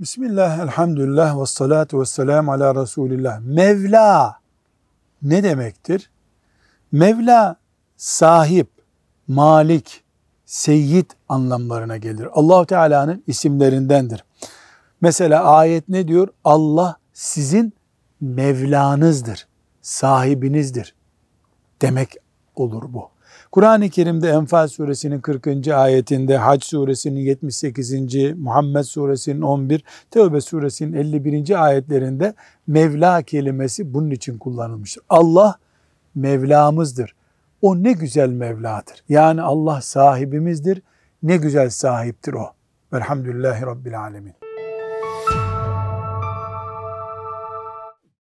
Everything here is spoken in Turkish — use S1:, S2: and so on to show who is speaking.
S1: Bismillah, elhamdülillah, ve salatu ve selamu ala Resulillah. Mevla ne demektir? Mevla sahip, malik, seyyid anlamlarına gelir. allah Teala'nın isimlerindendir. Mesela ayet ne diyor? Allah sizin Mevlanızdır, sahibinizdir demek olur bu. Kur'an-ı Kerim'de Enfal suresinin 40. ayetinde, Hac suresinin 78. Muhammed suresinin 11, Tevbe suresinin 51. ayetlerinde Mevla kelimesi bunun için kullanılmıştır. Allah Mevlamızdır. O ne güzel Mevladır. Yani Allah sahibimizdir. Ne güzel sahiptir o. Velhamdülillahi Rabbil Alemin.